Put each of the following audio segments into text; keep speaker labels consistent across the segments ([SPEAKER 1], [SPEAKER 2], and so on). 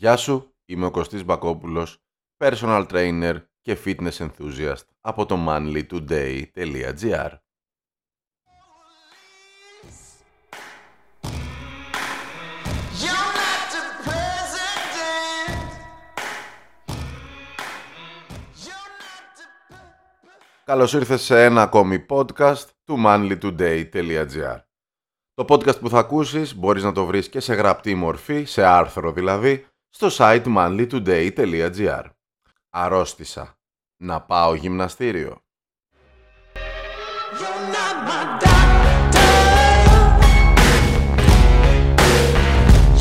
[SPEAKER 1] Γεια σου, είμαι ο Κωστής Μπακόπουλος, personal trainer και fitness enthusiast από το manlytoday.gr.
[SPEAKER 2] You're not the president. You're not the
[SPEAKER 1] Καλώς ήρθες σε ένα ακόμη podcast του manlytoday.gr. Το podcast που θα ακούσεις μπορείς να το βρεις και σε γραπτή μορφή, σε άρθρο δηλαδή, στο site manlytoday.gr. Αρρώστησα. Να πάω γυμναστήριο.
[SPEAKER 2] You're not my doctor.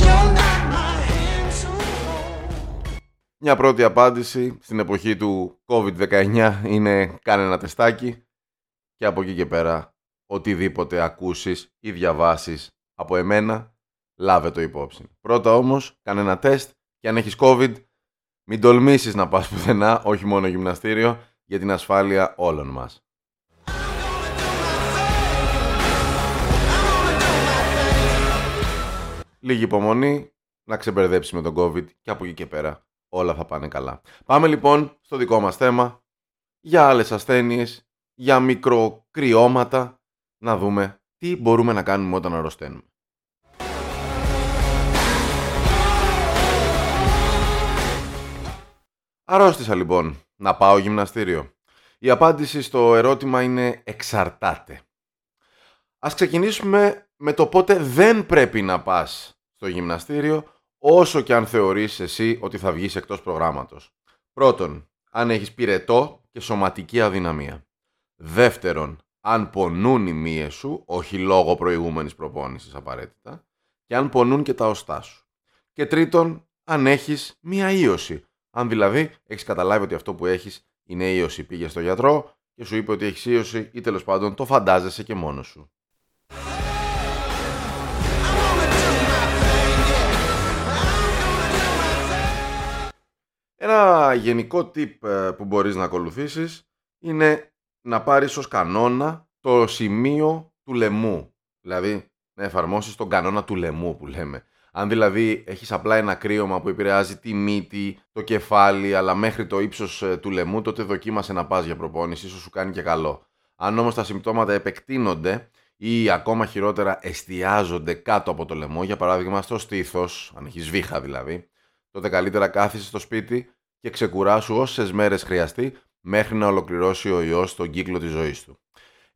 [SPEAKER 2] You're not my hand to hold.
[SPEAKER 1] Μια πρώτη απάντηση στην εποχή του COVID-19 είναι κάνε ένα τεστάκι και από εκεί και πέρα οτιδήποτε ακούσεις ή διαβάσεις από εμένα λάβε το υπόψη. Πρώτα όμως κάνε ένα τεστ και αν έχεις COVID μην τολμήσεις να πας πουθενά, όχι μόνο γυμναστήριο, για την ασφάλεια όλων μας. Λίγη υπομονή, να ξεμπερδέψεις με τον COVID και από εκεί και πέρα όλα θα πάνε καλά. Πάμε λοιπόν στο δικό μας θέμα για άλλες ασθένειες, για μικροκριώματα, να δούμε τι μπορούμε να κάνουμε όταν αρρωσταίνουμε. Αρρώστησα λοιπόν να πάω γυμναστήριο. Η απάντηση στο ερώτημα είναι εξαρτάται. Ας ξεκινήσουμε με το πότε δεν πρέπει να πας στο γυμναστήριο όσο και αν θεωρείς εσύ ότι θα βγεις εκτός προγράμματος. Πρώτον, αν έχεις πυρετό και σωματική αδυναμία. Δεύτερον, αν πονούν οι μύες σου, όχι λόγω προηγούμενης προπόνησης απαραίτητα, και αν πονούν και τα οστά σου. Και τρίτον, αν έχεις μία ίωση. Αν δηλαδή έχεις καταλάβει ότι αυτό που έχεις είναι ίωση. Πήγε στο γιατρό και σου είπε ότι έχεις ίωση ή τέλος πάντων το φαντάζεσαι και μόνος σου. Ένα γενικό tip ε, που μπορείς να ακολουθήσεις είναι να πάρεις ως κανόνα το σημείο του λαιμού. Δηλαδή να εφαρμόσεις τον κανόνα του λαιμού που λέμε. Αν δηλαδή έχεις απλά ένα κρύωμα που επηρεάζει τη μύτη, το κεφάλι, αλλά μέχρι το ύψος ε, του λαιμού, τότε δοκίμασε να πας για προπόνηση, ίσως σου κάνει και καλό. Αν όμως τα συμπτώματα επεκτείνονται ή ακόμα χειρότερα εστιάζονται κάτω από το λαιμό, για παράδειγμα στο στήθος, αν έχεις βήχα δηλαδή, τότε καλύτερα κάθισε στο σπίτι και ξεκουράσου όσες μέρες χρειαστεί μέχρι να ολοκληρώσει ο ιός τον κύκλο της ζωής του.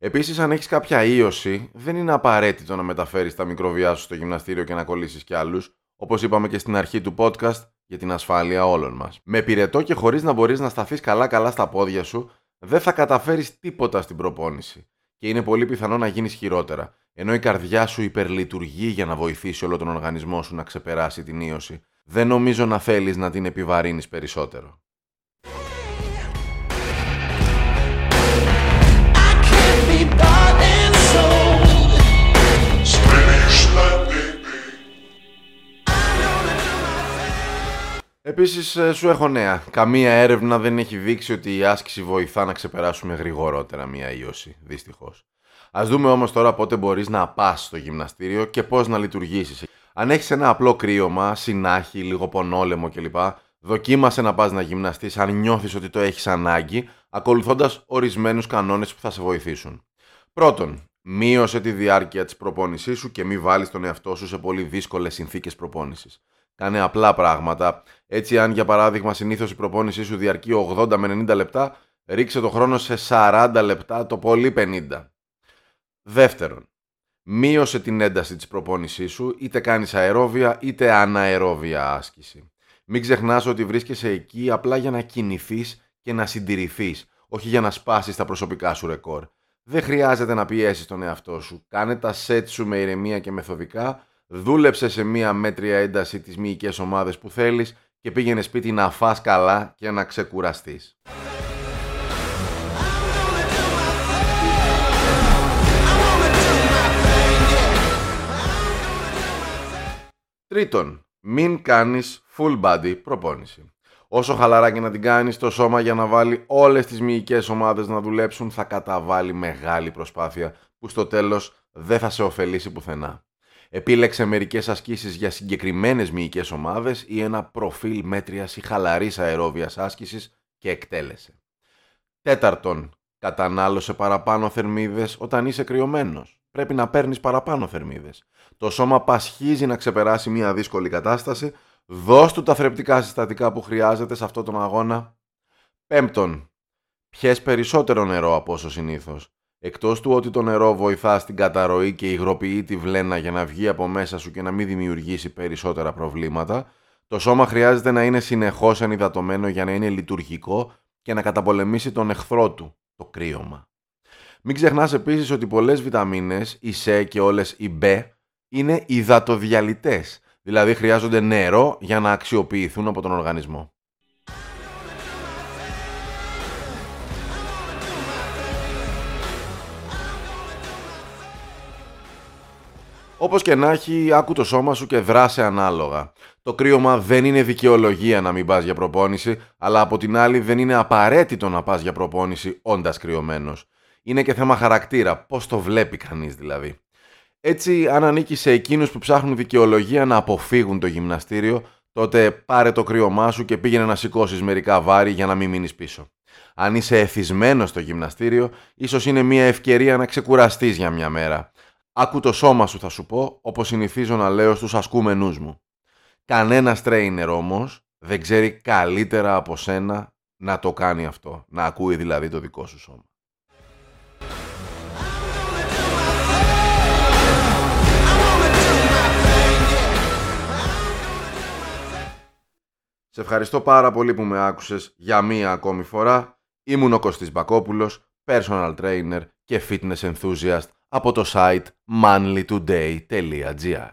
[SPEAKER 1] Επίσης, αν έχεις κάποια ίωση, δεν είναι απαραίτητο να μεταφέρεις τα μικροβιά σου στο γυμναστήριο και να κολλήσεις κι άλλους, όπως είπαμε και στην αρχή του podcast, για την ασφάλεια όλων μας. Με πυρετό και χωρίς να μπορείς να σταθείς καλά-καλά στα πόδια σου, δεν θα καταφέρεις τίποτα στην προπόνηση. Και είναι πολύ πιθανό να γίνεις χειρότερα, ενώ η καρδιά σου υπερλειτουργεί για να βοηθήσει όλο τον οργανισμό σου να ξεπεράσει την ίωση. Δεν νομίζω να θέλεις να την επιβαρύνεις περισσότερο. Επίσης, ε, σου έχω νέα. Καμία έρευνα δεν έχει δείξει ότι η άσκηση βοηθά να ξεπεράσουμε γρηγορότερα μία ίωση, δυστυχώς. Ας δούμε όμως τώρα πότε μπορείς να πας στο γυμναστήριο και πώς να λειτουργήσεις. Αν έχεις ένα απλό κρύωμα, συνάχη, λίγο πονόλεμο κλπ. Δοκίμασε να πας να γυμναστείς αν νιώθεις ότι το έχεις ανάγκη, ακολουθώντας ορισμένους κανόνες που θα σε βοηθήσουν. Πρώτον, μείωσε τη διάρκεια της προπόνησής σου και μη βάλεις τον εαυτό σου σε πολύ δύσκολες συνθήκες προπόνησης. Κάνε απλά πράγματα. Έτσι, αν για παράδειγμα συνήθως η προπόνησή σου διαρκεί 80 με 90 λεπτά, ρίξε το χρόνο σε 40 λεπτά, το πολύ 50. Δεύτερον, μείωσε την ένταση της προπόνησής σου, είτε κάνεις αερόβια είτε αναερόβια άσκηση. Μην ξεχνάς ότι βρίσκεσαι εκεί απλά για να κινηθείς και να συντηρηθείς, όχι για να σπάσεις τα προσωπικά σου ρεκόρ. Δεν χρειάζεται να πιέσεις τον εαυτό σου. Κάνε τα σετ σου με ηρεμία και μεθοδικά, δούλεψε σε μία μέτρια ένταση τις μυϊκές ομάδες που θέλεις και πήγαινε σπίτι να φας καλά και να ξεκουραστείς. Τρίτον, μην κάνεις full body προπόνηση. Όσο χαλαρά και να την κάνεις, το σώμα για να βάλει όλες τις μυϊκές ομάδες να δουλέψουν θα καταβάλει μεγάλη προσπάθεια που στο τέλος δεν θα σε ωφελήσει πουθενά. Επίλεξε μερικές ασκήσεις για συγκεκριμένες μυϊκές ομάδες ή ένα προφίλ μέτριας ή χαλαρής αερόβιας άσκησης και εκτέλεσε. Τέταρτον, κατανάλωσε παραπάνω θερμίδες όταν είσαι κρυωμένος. Πρέπει να παίρνεις παραπάνω θερμίδες. Το σώμα πασχίζει να ξεπεράσει μια δύσκολη κατάσταση. Δώσ' του τα θρεπτικά συστατικά που χρειάζεται σε αυτόν τον αγώνα. Πέμπτον, πιες περισσότερο νερό από όσο συνήθως. Εκτός του ότι το νερό βοηθά στην καταρροή και υγροποιεί τη βλένα για να βγει από μέσα σου και να μην δημιουργήσει περισσότερα προβλήματα, το σώμα χρειάζεται να είναι συνεχώς ενυδατωμένο για να είναι λειτουργικό και να καταπολεμήσει τον εχθρό του, το κρύωμα. Μην ξεχνάς επίσης ότι πολλές βιταμίνες, οι ΣΕ και όλες οι B, είναι υδατοδιαλυτές, δηλαδή χρειάζονται νερό για να αξιοποιηθούν από τον οργανισμό. Όπως και να έχει, άκου το σώμα σου και δράσε ανάλογα. Το κρύωμα δεν είναι δικαιολογία να μην πας για προπόνηση, αλλά από την άλλη δεν είναι απαραίτητο να πας για προπόνηση όντας κρυωμένος. Είναι και θέμα χαρακτήρα, πώς το βλέπει κανείς δηλαδή. Έτσι, αν ανήκει σε εκείνους που ψάχνουν δικαιολογία να αποφύγουν το γυμναστήριο, τότε πάρε το κρύωμά σου και πήγαινε να σηκώσεις μερικά βάρη για να μην μείνεις πίσω. Αν είσαι εθισμένος στο γυμναστήριο, ίσως είναι μια ευκαιρία να ξεκουραστείς για μια μέρα. Άκου το σώμα σου θα σου πω, όπως συνηθίζω να λέω στους ασκούμενούς μου. Κανένας trainer όμως δεν ξέρει καλύτερα από σένα να το κάνει αυτό. Να ακούει δηλαδή το δικό σου σώμα. Σε ευχαριστώ πάρα πολύ που με άκουσες για μία ακόμη φορά. Ήμουν ο Κωστής Μπακόπουλος, personal trainer και fitness enthusiast από το site manlytoday.gr